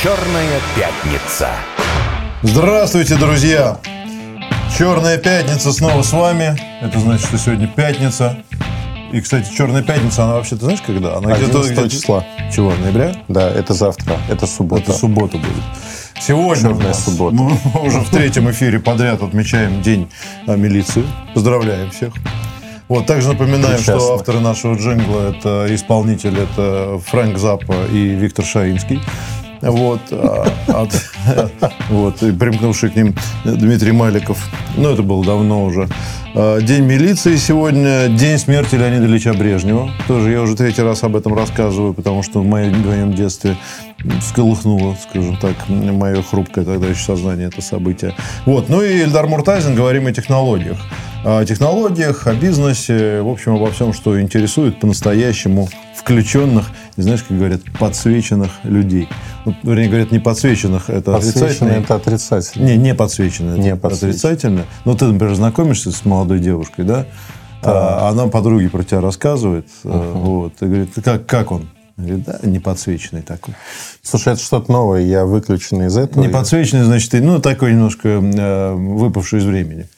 Черная пятница. Здравствуйте, друзья! Черная пятница снова с вами. Это значит, что сегодня пятница. И, кстати, Черная пятница, она вообще, ты знаешь, когда? Она 11 где-то... числа. Чего, ноября? Да, это завтра. Это суббота. Это суббота будет. Сегодня Черная у нас суббота. Мы уже в третьем эфире подряд отмечаем День а, милиции. Поздравляем всех. Вот, также напоминаем, Причастны. что авторы нашего джингла это исполнитель, это Фрэнк Заппа и Виктор Шаинский. Вот, а, от- вот, и примкнувший к ним Дмитрий Маликов. Ну, это было давно уже. А, День милиции сегодня, день смерти Леонида Ильича Брежнева. Тоже я уже третий раз об этом рассказываю, потому что в моем, в моем детстве всколыхнуло, скажем так, мое хрупкое тогда еще сознание это событие. Вот. Ну и Эльдар Муртазин, говорим о технологиях. О технологиях, о бизнесе, в общем, обо всем, что интересует по-настоящему включенных, знаешь, как говорят, подсвеченных людей. Вот, вернее, говорят, не подсвеченных, это отрицательно. это отрицательно. Не, не подсвеченная. Не это. Отрицательно. Ну, ты, например, знакомишься с молодой девушкой, да? А, она подруге про тебя рассказывает. э, Вот, и говорит, как, как он? Говорит, да, не подсвеченный такой. Слушай, это что-то новое. Я выключен из этого. Не подсвеченный, значит, ну, такой немножко э, выпавший из времени.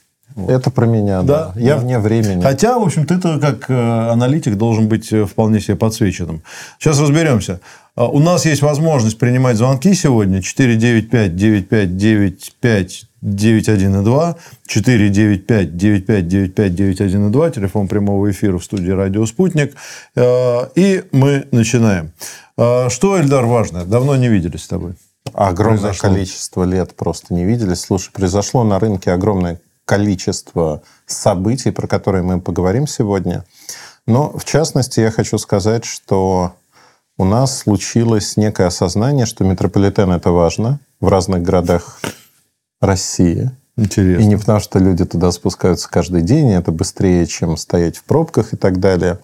Это про меня, да. Да, Я да. вне времени. Хотя, в общем, ты-то как э, аналитик должен быть э, вполне себе подсвеченным. Сейчас разберемся. А, У нас есть возможность принимать звонки сегодня. 495-9595-9102, 495-9595-9102, телефон прямого эфира в студии «Радио Спутник». Э, И мы начинаем. Э, Что, Эльдар, важно? Давно не виделись с тобой. Огромное произошло? количество лет просто не виделись. Слушай, произошло на рынке огромное количество событий, про которые мы поговорим сегодня. Но, в частности, я хочу сказать, что у нас случилось некое осознание, что метрополитен – это важно в разных городах России. Интересно. И не потому, что люди туда спускаются каждый день, это быстрее, чем стоять в пробках и так далее.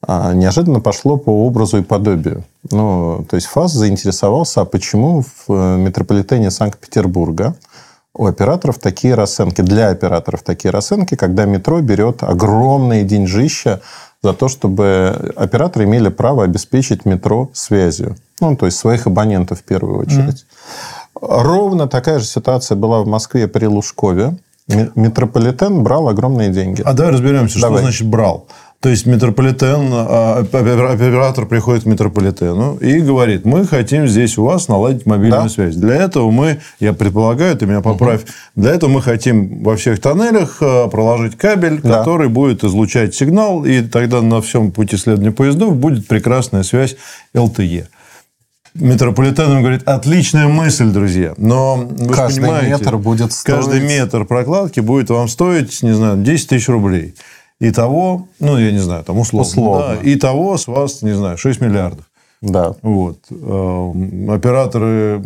А неожиданно пошло по образу и подобию. Ну, то есть ФАС заинтересовался, а почему в э, метрополитене Санкт-Петербурга у операторов такие расценки, для операторов такие расценки, когда метро берет огромные деньжища за то, чтобы операторы имели право обеспечить метро связью. Ну, то есть своих абонентов в первую очередь. Ровно такая же ситуация была в Москве при Лужкове. Ме- Метрополитен брал огромные деньги. А давай разберемся, Давай. что значит брал. То есть метрополитен, а, опер- оператор приходит к метрополитену и говорит, мы хотим здесь у вас наладить мобильную Да. связь. Для этого мы, я предполагаю, ты меня поправь, для этого мы хотим во всех тоннелях а, проложить кабель, Да. который будет излучать сигнал, и тогда на всем пути следования поездов будет прекрасная связь LTE. Метрополитен говорит, отличная мысль, друзья, но вы Каждый понимаете, метр будет каждый стоить- метр прокладки будет вам стоить, не знаю, 10 тысяч рублей. Итого, ну, я не знаю, там условно. Условно. Да, итого с вас, не знаю, 6 миллиардов. Да. Вот. Эм, Операторы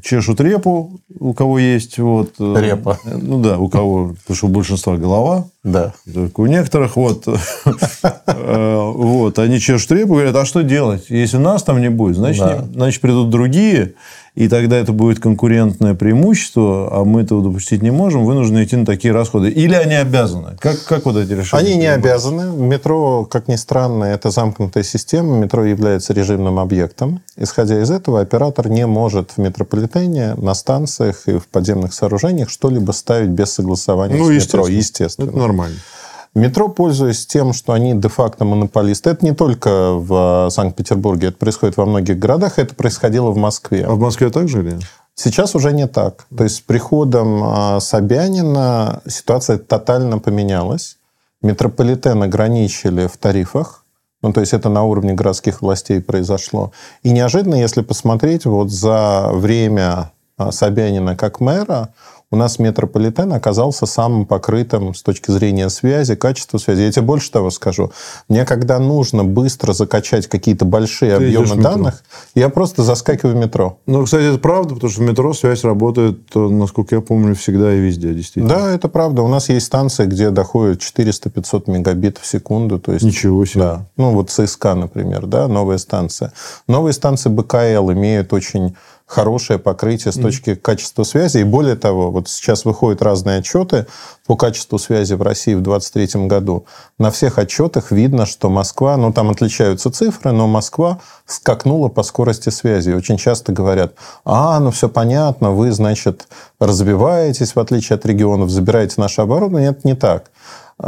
чешут репу, у кого есть. Вот. Э, Репа. Ну да, у кого, потому что у большинства голова. Да. Только у некоторых, вот, Э, вот, они чешут репу, говорят, а что делать? Если нас там не будет, значит, значит придут другие, и тогда это будет конкурентное преимущество, а мы этого допустить не можем, вынуждены идти на такие расходы. Или они обязаны? Как, как вот эти решения? Они не обязаны. Метро, как ни странно, это замкнутая система. Метро является режимным объектом. Исходя из этого, оператор не может в метрополитене, на станциях и в подземных сооружениях что-либо ставить без согласования Ну, с метро. естественно. Естественно. Это нормально. Метро, пользуясь тем, что они де-факто монополисты, это не только в Санкт-Петербурге, это происходит во многих городах, это происходило в Москве. А в Москве так же или? Сейчас уже не так. То есть с приходом а, Собянина ситуация тотально поменялась. Метрополитен ограничили в тарифах. Ну, то есть это на уровне городских властей произошло. И неожиданно, если посмотреть, вот за время а, Собянина как мэра у нас метрополитен оказался самым покрытым с точки зрения связи, качества связи. Я тебе больше того скажу. Мне когда нужно быстро закачать какие-то большие Ты объемы данных, я просто заскакиваю в метро. Ну, кстати, это правда, потому что в метро связь работает, э, насколько я помню, всегда и везде, действительно. Да, это правда. У нас есть станции, где доходит 400-500 мегабит в секунду. То есть, Ничего себе. Да. Ну, вот ЦСКА, например, да, новая станция. Новые станции БКЛ имеют очень хорошее покрытие с точки качества связи. И более того, вот сейчас выходят разные отчеты по качеству связи в России в 2023 году. На всех отчетах видно, что Москва, ну там отличаются цифры, но Москва скакнула по скорости связи. Очень часто говорят, а, ну все понятно, вы, значит, развиваетесь, в отличие от регионов, забираете наше оборудование. Это не так.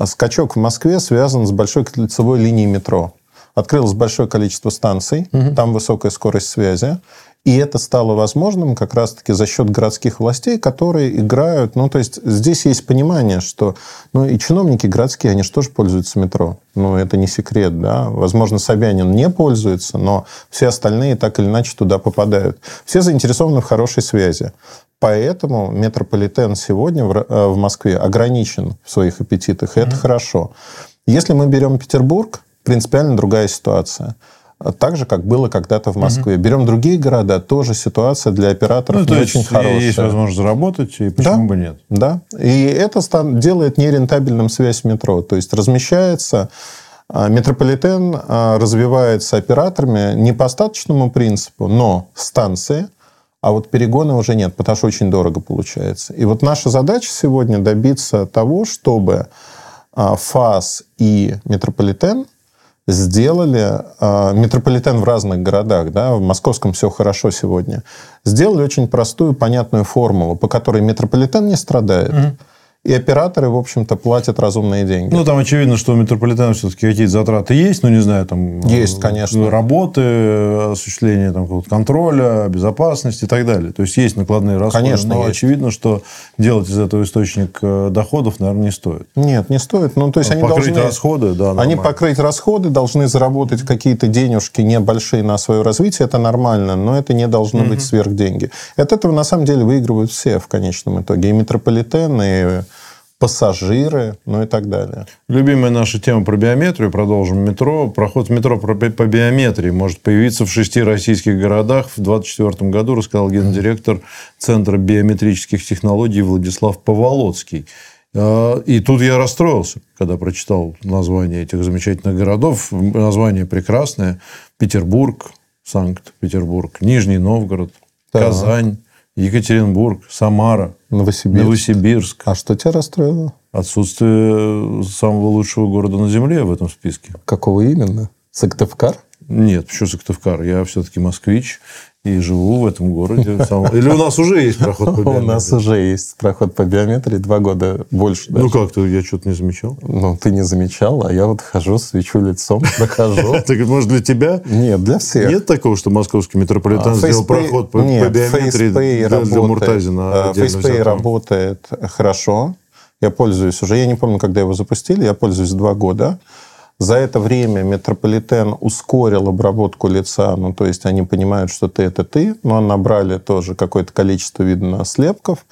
Скачок в Москве связан с большой кольцевой линией метро. Открылось большое количество станций, угу. там высокая скорость связи. И это стало возможным как раз-таки за счет городских властей, которые играют... Ну, то есть здесь есть понимание, что... Ну, и чиновники городские, они же тоже пользуются метро. Ну, это не секрет, да. Возможно, Собянин не пользуется, но все остальные так или иначе туда попадают. Все заинтересованы в хорошей связи. Поэтому метрополитен сегодня в э, Москве ограничен в своих аппетитах, и это mm-hmm. хорошо. Если мы берем Петербург, принципиально другая ситуация так же, как было когда-то в Москве. Угу. Берем другие города, тоже ситуация для операторов ну, не есть очень хорошая. Есть возможность заработать, и почему да? бы нет? Да, и это делает нерентабельным связь метро. То есть размещается а, Метрополитен а, развивается операторами не по статочному принципу, но станции, а вот перегона уже нет, потому что очень дорого получается. И вот наша задача сегодня добиться того, чтобы а, ФАС и Метрополитен сделали э, метрополитен в разных городах, да, в московском все хорошо сегодня, сделали очень простую, понятную формулу, по которой метрополитен не страдает. Mm-hmm и операторы, в общем-то, платят разумные деньги. Ну, там очевидно, что у метрополитена все-таки какие-то затраты есть, ну, не знаю, там... Есть, конечно. Работы, осуществление там, контроля, безопасности и так далее. То есть, есть накладные расходы. Конечно, Но есть. очевидно, что делать из этого источник э, доходов, наверное, не стоит. Нет, не стоит. Ну, то есть, они покрыть должны... расходы, да, нормально. Они покрыть расходы, должны заработать какие-то денежки небольшие на свое развитие. Это нормально, но это не должно угу. быть сверхденьги. И от этого, на самом деле, выигрывают все в конечном итоге. И метрополитен, и пассажиры, ну и так далее. Любимая наша тема про биометрию. Продолжим метро. Проход в метро по биометрии может появиться в шести российских городах в 2024 году, рассказал гендиректор Центра биометрических технологий Владислав Поволоцкий. А, и тут я расстроился, когда прочитал название этих замечательных городов. Название прекрасное. Петербург, Санкт-Петербург, Нижний Новгород, да. Казань, Екатеринбург, Самара, Новосибирск. Новосибирск. А что тебя расстроило? Отсутствие самого лучшего города на Земле в этом списке. Какого именно? Сыктывкар? Нет, почему Сыктывкар? Я все-таки москвич и живу в этом городе. Или у нас уже есть проход по биометрии? У нас уже есть проход по биометрии, два года больше Ну как-то я что-то не замечал. Ну, ты не замечал, а я вот хожу, свечу лицом, прохожу. Так, может, для тебя? Нет, для всех. Нет такого, что московский метрополитен а, сделал проход по биометрии для Муртазина? FacePay работает хорошо. Я пользуюсь уже, я не помню, когда его запустили, я пользуюсь два года. За это время метрополитен ускорил обработку лица, ну, то есть они понимают, что ты – это ты, но набрали тоже какое-то количество, видно, слепков,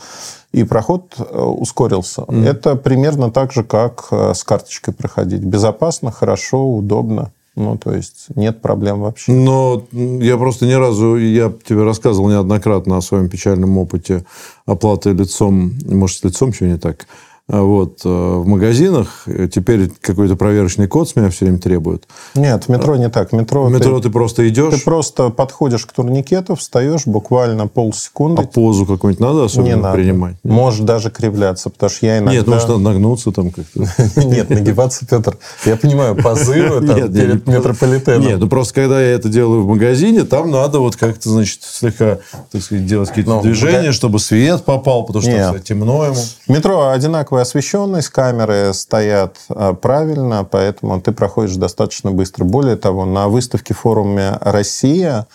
и проход э, ускорился. Mm. Это примерно так же, как э, с карточкой проходить. Безопасно, хорошо, удобно. Ну, то есть нет проблем вообще. Но я просто ни разу, я тебе рассказывал неоднократно о своем печальном опыте оплаты лицом, может, с лицом что не так, вот, э, в магазинах теперь какой-то проверочный код с меня все время требуют. Нет, в метро не так. В метро, в метро ты, ты просто идешь? Ты просто подходишь к турникету, встаешь буквально полсекунды. А позу какую-нибудь надо особенно не надо. принимать? Нет? Можешь даже кривляться, потому что я иногда... Нет, может, надо нагнуться там как-то. Нет, нагибаться, Петр. Я понимаю, позывы перед метрополитеном. Нет, ну просто когда я это делаю в магазине, там надо вот как-то, значит, слегка, так сказать, делать какие-то ну, движения, чтобы свет попал, потому что темно ему. Метро одинаковое освещенность, камеры стоят а, правильно, поэтому ты проходишь достаточно быстро. Более того, на выставке форуме «Россия»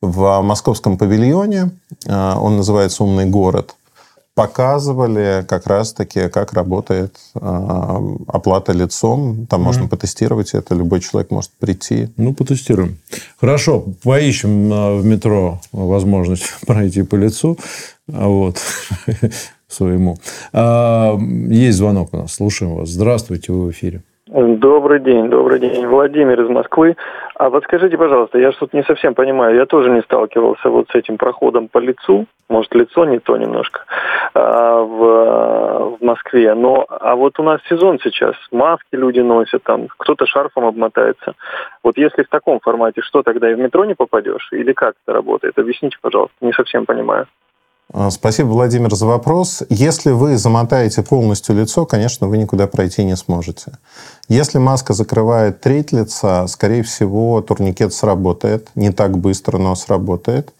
в московском павильоне, а, он называется «Умный город», показывали как раз-таки, как работает э, оплата лицом. Там mm-hmm. можно потестировать это, любой человек может прийти. Ну, потестируем. Хорошо, поищем в метро возможность пройти по лицу. Вот своему. А, есть звонок у нас, слушаем вас. Здравствуйте, вы в эфире. Добрый день, добрый день. Владимир из Москвы. А вот скажите, пожалуйста, я что-то не совсем понимаю, я тоже не сталкивался вот с этим проходом по лицу, может лицо не то немножко, а, в, в Москве, но а вот у нас сезон сейчас, маски люди носят, там кто-то шарфом обмотается. Вот если в таком формате, что тогда и в метро не попадешь или как это работает? Объясните, пожалуйста, не совсем понимаю. А, спасибо, Владимир, за вопрос. Если вы замотаете полностью лицо, конечно, вы никуда пройти не сможете. Если маска закрывает треть лица, скорее всего, турникет сработает. Не так быстро, но сработает.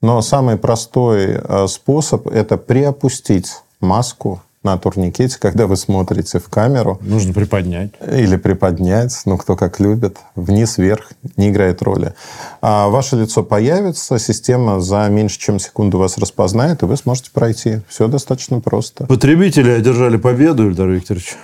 Но самый простой а, способ – это приопустить маску на турникете, когда вы смотрите в камеру. Нужно приподнять. Или приподнять, ну, кто как любит. Вниз, вверх, не играет роли. А ваше лицо появится, система за меньше, чем секунду вас распознает, и вы сможете пройти. Все достаточно просто. Потребители одержали победу, Ильдар Викторович?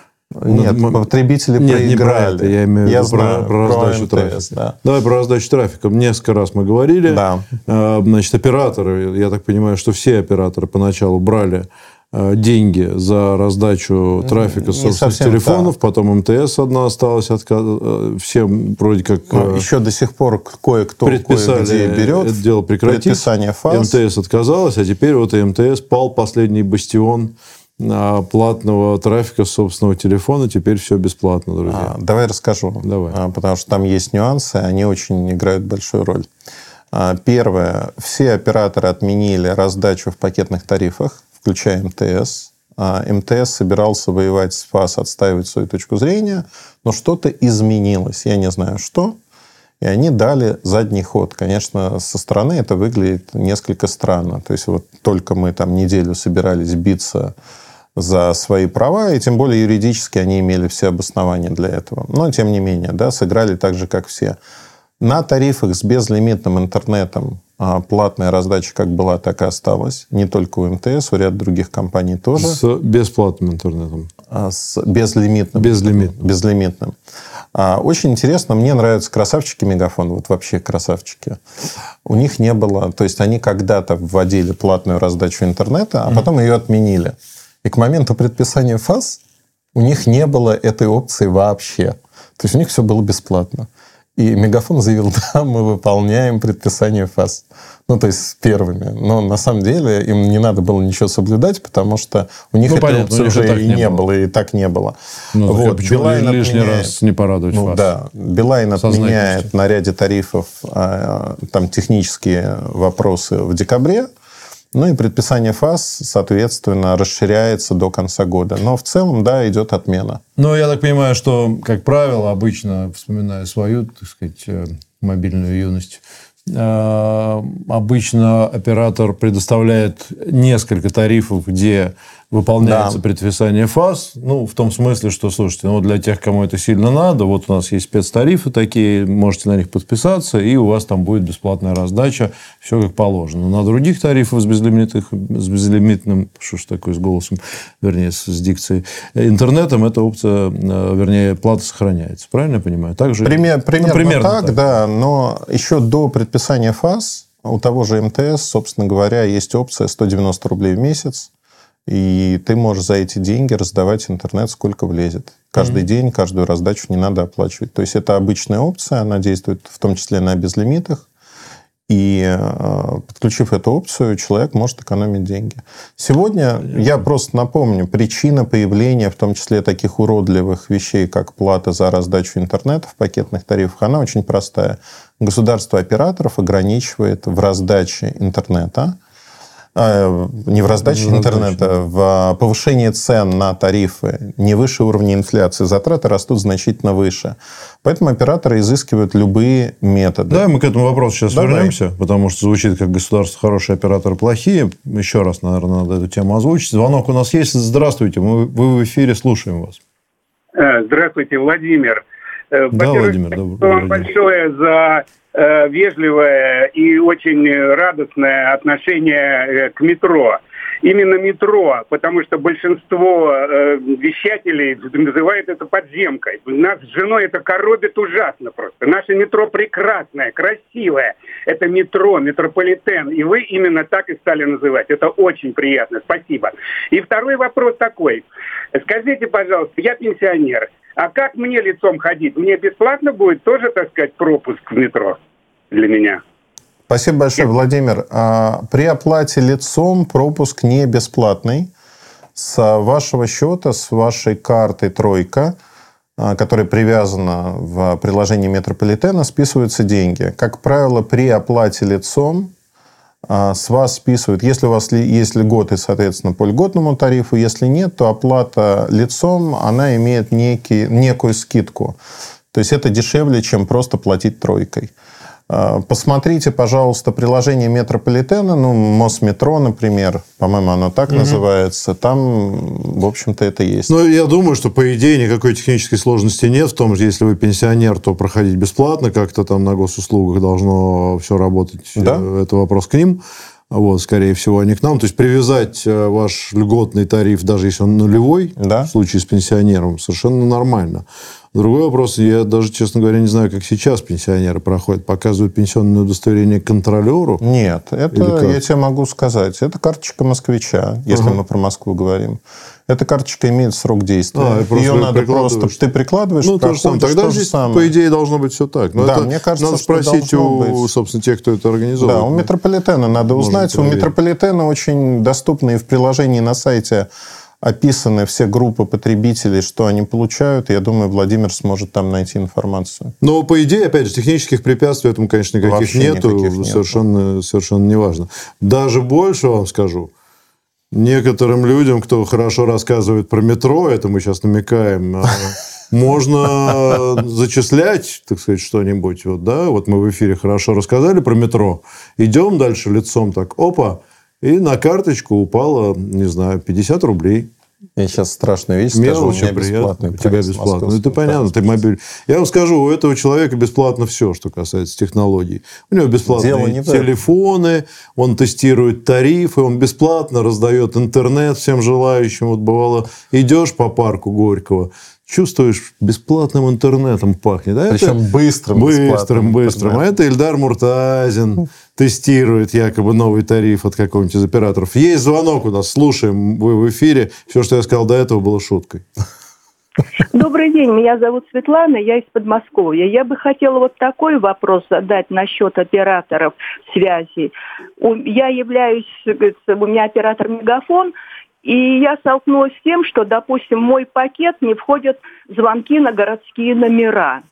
Нет, потребители Нет, проиграли. Не про это. Я имею в виду про, знаю, про раздачу про МТС, трафика. Да. Давай про раздачу трафика. Несколько раз мы говорили. Да. А, значит, операторы, я так понимаю, что все операторы поначалу брали деньги за раздачу трафика с собственных телефонов, так. потом МТС одна осталась, отка... Э, всем вроде как... Э, еще до сих пор кое-кто кое-где берет. Это дело прекратить. Предписание. МТС отказалась, а теперь вот и МТС пал последний бастион платного трафика с собственного телефона, теперь все бесплатно, друзья. А, давай расскажу. Давай. А, потому что там есть нюансы, они очень играют большую роль. А, первое. Все операторы отменили раздачу в пакетных тарифах включая МТС. А МТС собирался воевать с ФАС, отстаивать свою точку зрения, но что-то изменилось. Я не знаю, что. И они дали задний ход. Конечно, со стороны это выглядит несколько странно. То есть вот только мы там неделю собирались биться за свои права, и тем более юридически они имели все обоснования для этого. Но, тем не менее, да, сыграли так же, как все. На тарифах с безлимитным интернетом а платная раздача как была, так и осталась. Не только у МТС, у ряда других компаний тоже. С бесплатным интернетом. А с безлимитным. Безлимитным. Безлимитным. А очень интересно, мне нравятся красавчики Мегафон, вот вообще красавчики. У них не было, то есть они когда-то вводили платную раздачу интернета, а потом ее отменили. И к моменту предписания ФАС у них не было этой опции вообще. То есть у них все было бесплатно. И Мегафон заявил, да, мы выполняем предписание ФАС. Ну, то есть с первыми. Но на самом деле им не надо было ничего соблюдать, потому что у них ну, этой понятно, опции уже и не было. было, и так не было. Ну, вот, Билайн лишний отменяет, раз не порадовать ну, ФАС. Да, Билайн отменяет на ряде тарифов а, там технические вопросы в декабре. Ну и предписание ФАС, соответственно, расширяется до конца года. Но в целом, да, идет отмена. Ну, я так понимаю, что, как правило, обычно, вспоминая свою, так сказать, э, мобильную юность, э, обычно оператор предоставляет несколько тарифов, где выполняется да. предписание ФАС. Ну, в том смысле, что, слушайте, ну, для тех, кому это сильно надо, вот у нас есть спецтарифы такие, можете на них подписаться, и у вас там будет бесплатная раздача, все как положено. На других тарифах с, безлимитных, с безлимитным, что ж такое с голосом, вернее, с, с дикцией, интернетом эта опция, э, вернее, плата сохраняется. Правильно я понимаю? Так же, Пример, примерно, ну, примерно так, так, да. Но еще до предписания ФАС у того же МТС, собственно говоря, есть опция 190 рублей в месяц и ты можешь за эти деньги раздавать интернет сколько влезет. Каждый mm-hmm. день, каждую раздачу не надо оплачивать. То есть это обычная опция, она действует в том числе на безлимитах. И э, подключив эту опцию, человек может экономить деньги. Сегодня, Понятно. я просто напомню, причина появления в том числе таких уродливых вещей, как плата за раздачу интернета в пакетных тарифах, она очень простая. Государство операторов ограничивает в раздаче интернета не в раздаче интернета, в повышении цен на тарифы не выше уровня инфляции, затраты растут значительно выше. Поэтому операторы изыскивают любые методы. Да, мы к этому вопросу сейчас Давай. вернемся, потому что звучит как государство хорошие, операторы плохие. Еще раз, наверное, надо эту тему озвучить. Звонок у нас есть. Здравствуйте, мы, вы в эфире, слушаем вас. Э, здравствуйте, Владимир. Э, да, Владимир, добрый вам большое за Э, вежливое и очень радостное отношение э, к метро. Именно метро, потому что большинство э, вещателей называют это подземкой. Нас с женой это коробит ужасно просто. Наше метро прекрасное, красивое. Это метро, метрополитен. И вы именно так и стали называть. Это очень приятно. Спасибо. И второй вопрос такой. Скажите, пожалуйста, я пенсионер. А как мне лицом ходить? Мне бесплатно будет тоже, так сказать, пропуск в метро для меня? Спасибо большое, Владимир. А, при оплате лицом пропуск не бесплатный. С вашего счета, с вашей карты «Тройка», а, которая привязана в приложении метрополитена, списываются деньги. Как правило, при оплате лицом с вас списывают, если у вас есть льготы, соответственно, по льготному тарифу, если нет, то оплата лицом, она имеет некий, некую скидку. То есть это дешевле, чем просто платить тройкой. А, посмотрите, пожалуйста, приложение метрополитена, ну, Мосметро, например, по-моему, оно так угу. называется. Там, в общем-то, это есть. Ну, я думаю, что, по идее, никакой технической сложности нет в том, что если вы пенсионер, то проходить бесплатно, как-то там на госуслугах должно все работать. Да? Это вопрос к ним. Вот, скорее всего, они к нам. То есть привязать э, ваш льготный тариф, даже если он нулевой, да? в случае с пенсионером, совершенно нормально. Другой вопрос, я даже, честно говоря, не знаю, как сейчас пенсионеры проходят. Показывают пенсионное удостоверение контролеру? Нет, это я тебе могу сказать. Это карточка москвича, если ага. мы про Москву говорим. Эта карточка имеет срок действия. А, Ее надо просто... Ты прикладываешь, ну, то же самое. Тогда здесь, самое. по идее, должно быть все так. Но да, это мне кажется, надо спросить у, быть. собственно, тех, кто это организовывает. Да, у метрополитена надо узнать. У метрополитена очень доступны и в приложении на сайте описаны все группы потребителей, что они получают. Я думаю, Владимир сможет там найти информацию. Но, по идее, опять же, технических препятствий этому, конечно, никаких Вообще нету. Никаких совершенно, нету. совершенно не важно. Даже больше вам скажу. Некоторым людям, кто хорошо рассказывает про метро, это мы сейчас намекаем, а, можно зачислять, так сказать, что-нибудь. Вот, да? вот мы в эфире хорошо рассказали про метро. Идем дальше лицом так, опа, и на карточку упало, не знаю, 50 рублей. Я сейчас страшную вещь Мелочь, скажу, у меня бесплатный У тебя бесплатно. Ну, это понятно, ты мобиль. Я вам скажу, у этого человека бесплатно все, что касается технологий. У него бесплатные телефоны, он тестирует тарифы, он бесплатно раздает интернет всем желающим. Вот бывало, идешь по парку Горького, чувствуешь, бесплатным интернетом пахнет. А Причем это... быстрым. Быстрым, быстрым. А это Эльдар Муртазин тестирует якобы новый тариф от какого-нибудь из операторов. Есть звонок у нас, слушаем, вы в эфире. Все, что я сказал до этого, было шуткой. Добрый день, меня зовут Светлана, я из Подмосковья. Я бы хотела вот такой вопрос задать насчет операторов связи. Я являюсь, у меня оператор Мегафон, и я столкнулась с тем, что, допустим, мой пакет не входят звонки на городские номера.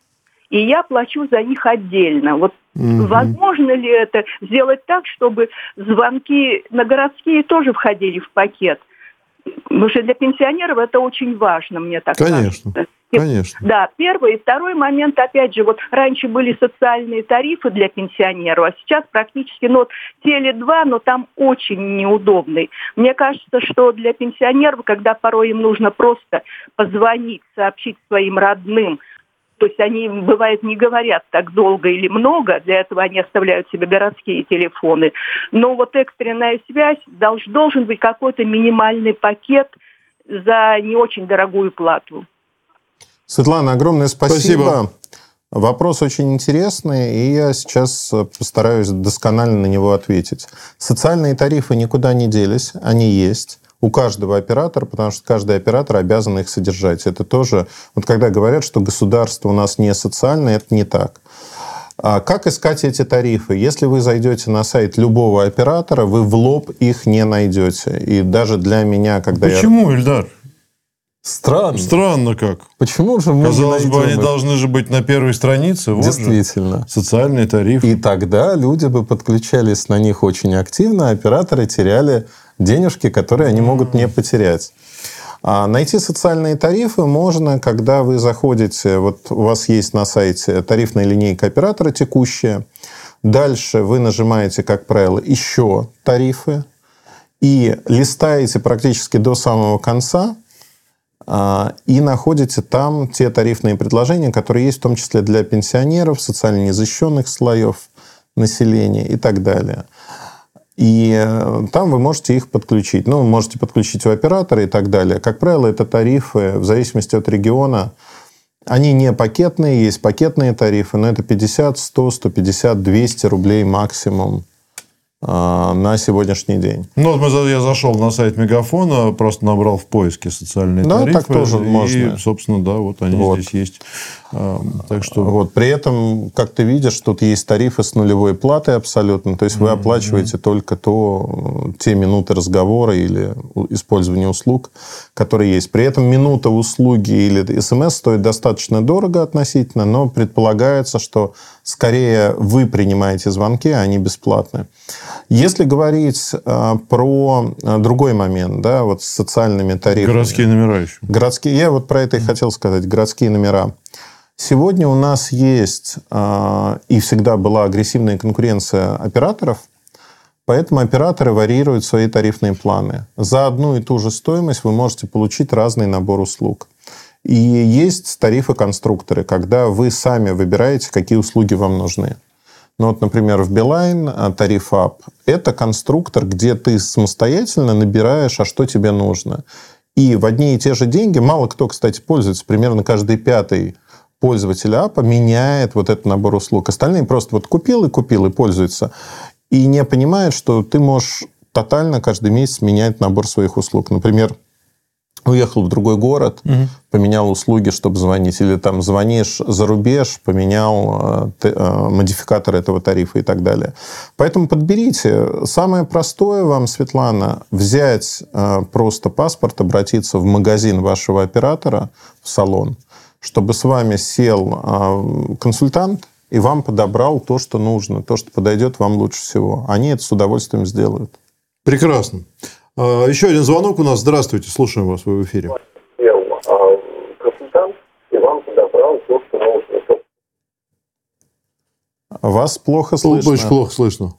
И я плачу за них отдельно. Вот угу. возможно ли это сделать так, чтобы звонки на городские тоже входили в пакет? Потому что для пенсионеров это очень важно, мне так Конечно. кажется. Конечно. Да, первый. И второй момент, опять же, вот раньше были социальные тарифы для пенсионеров, а сейчас практически, ну, вот Теле2, но там очень неудобный. Мне кажется, что для пенсионеров, когда порой им нужно просто позвонить, сообщить своим родным, то есть они, бывает, не говорят так долго или много, для этого они оставляют себе городские телефоны. Но вот экстренная связь, долж, должен быть какой-то минимальный пакет за не очень дорогую плату. Светлана, огромное спасибо. спасибо. Вопрос очень интересный, и я сейчас постараюсь досконально на него ответить. Социальные тарифы никуда не делись, они есть у каждого оператора, потому что каждый оператор обязан их содержать. Это тоже, вот когда говорят, что государство у нас не социальное, это не так. А как искать эти тарифы? Если вы зайдете на сайт любого оператора, вы в лоб их не найдете. И даже для меня, когда Почему, я... Почему, Ильдар? Странно. Странно как. Почему же мы Казалось бы, они должны же быть на первой странице. Вот Действительно. Же. Социальный тариф. И тогда люди бы подключались на них очень активно, а операторы теряли денежки, которые они могут не потерять. А найти социальные тарифы можно, когда вы заходите, вот у вас есть на сайте тарифная линейка оператора текущая, дальше вы нажимаете, как правило, еще тарифы и листаете практически до самого конца, а, и находите там те тарифные предложения, которые есть в том числе для пенсионеров, социально незащищенных слоев населения и так далее. И э, там вы можете их подключить. Ну, можете подключить у оператора и так далее. Как правило, это тарифы в зависимости от региона. Они не пакетные, есть пакетные тарифы, но это 50, 100, 150, 200 рублей максимум на сегодняшний день. Ну, вот я зашел на сайт Мегафона, просто набрал в поиске социальные Да, тарифы. так тоже и, можно. собственно, да, вот они Вот. здесь есть. А, Так что... Вот. При этом, как ты видишь, тут есть тарифы с нулевой платой абсолютно. То есть вы оплачиваете только то, э, те минуты разговора или использования услуг, которые есть. При этом минута услуги или смс стоит достаточно дорого относительно, но предполагается, что скорее вы принимаете звонки, а они бесплатные. Если говорить э, про э, другой момент, да, вот с социальными тарифами. Городские номера еще. Городские, я вот про это и хотел сказать, городские номера. Сегодня у нас есть а, и всегда была агрессивная конкуренция операторов, поэтому операторы варьируют свои тарифные планы. За одну и ту же стоимость вы можете получить разный набор услуг. И есть тарифы-конструкторы, когда вы сами выбираете, какие услуги вам нужны. Ну вот, например, в Билайн а, тариф ап – это конструктор, где ты самостоятельно набираешь, а что тебе нужно. И в одни и те же деньги, мало кто, кстати, пользуется, примерно каждый пятый пользователь апа меняет вот этот набор услуг. Остальные просто вот купил и купил и пользуются. И не понимают, что ты можешь тотально каждый месяц менять набор своих услуг. Например, уехал в другой город, поменял услуги, чтобы звонить, или там звонишь за рубеж, поменял э, э, модификатор этого тарифа и так далее. Поэтому подберите. Самое простое вам, Светлана, взять э, просто паспорт, обратиться в магазин вашего оператора, в салон, чтобы с вами сел э, консультант и вам подобрал то, что нужно, то, что подойдет вам лучше всего. Они это с удовольствием сделают. Прекрасно. А, Еще один звонок у нас. Здравствуйте, слушаем вас, вы в эфире. консультант, и вам подобрал то, что нужно. Вас плохо слышно. Очень плохо слышно.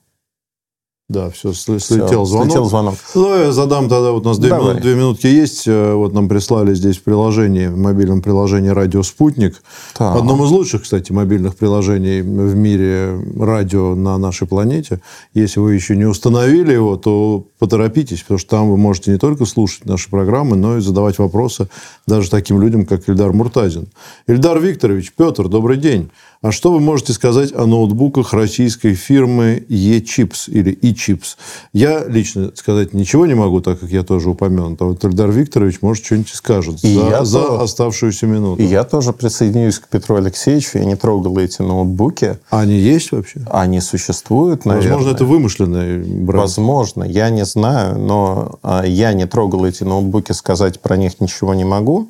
Да, все, слетел звонок. слетел звонок. Ну, я задам тогда, вот у нас две, минут- две минутки есть. Э, Вот нам прислали здесь в приложении, в мобильном приложении «Радио Спутник». Так. Одном из лучших, кстати, мобильных приложений в мире радио на нашей планете. Если вы еще не установили его, то поторопитесь, потому что там вы можете не только слушать наши программы, но и задавать вопросы даже таким людям, как Ильдар Муртазин. Ильдар Викторович, Петр, добрый день. А что вы можете сказать о ноутбуках российской фирмы E-Chips или E-Chips? Я лично сказать ничего не могу, так как я тоже упомянут. А вот Ильдар Викторович, может, что-нибудь скажет И за, я за тоже. оставшуюся минуту. И я тоже присоединюсь к Петру Алексеевичу. Я не трогал эти ноутбуки. Они есть вообще? Они существуют, наверное. Возможно, это вымышленный бренд. Возможно, я не знаю, но а, я не трогал эти ноутбуки, сказать про них ничего не могу.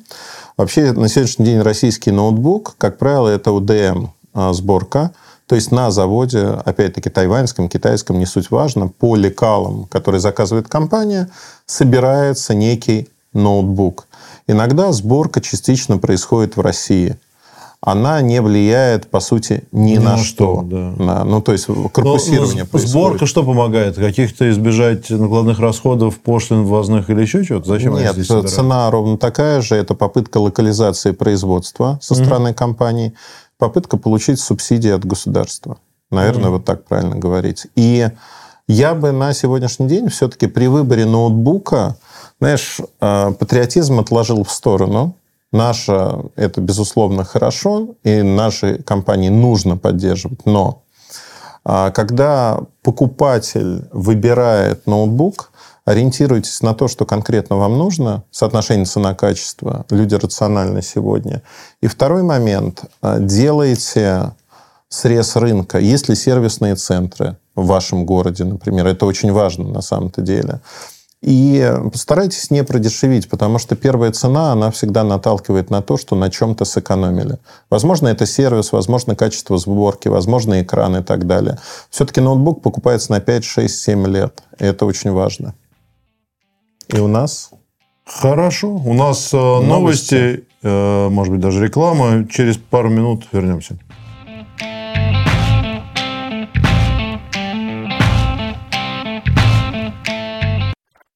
Вообще, на сегодняшний день российский ноутбук, как правило, это УДМ а, сборка. То есть на заводе, опять-таки тайваньском, китайском, не суть важно, по лекалам, которые заказывает компания, собирается некий ноутбук. Иногда сборка частично происходит в России. Она не влияет, по сути, ни, на, что. да. На- ну, то есть Но- корпусирование но происходит. сборка что помогает? Каких-то избежать накладных расходов, пошлин ввозных или еще чего-то? Зачем Нет, собирают? цена ровно такая же. Это попытка локализации производства со стороны компаний, попытка получить субсидии от государства. Наверное, вот так правильно говорить. И я бы на сегодняшний день все-таки при выборе ноутбука, знаешь, э, патриотизм отложил в сторону. Наша это, безусловно, хорошо, и нашей компании нужно поддерживать. Но а Когда покупатель выбирает ноутбук, ориентируйтесь на то, что конкретно вам нужно, соотношение цена-качество, люди рациональны сегодня. И второй момент, а, делайте срез рынка. Есть ли сервисные центры в вашем городе, например? Это очень важно на самом-то деле. И постарайтесь не продешевить, потому что первая цена, она всегда наталкивает на то, что на чем-то сэкономили. Возможно, это сервис, возможно, качество сборки, возможно, экран и так далее. Все-таки ноутбук покупается на 5, 6, 7 лет. И это очень важно. И у нас Хорошо. У нас э, новости, э, может быть, даже реклама. Через пару минут вернемся.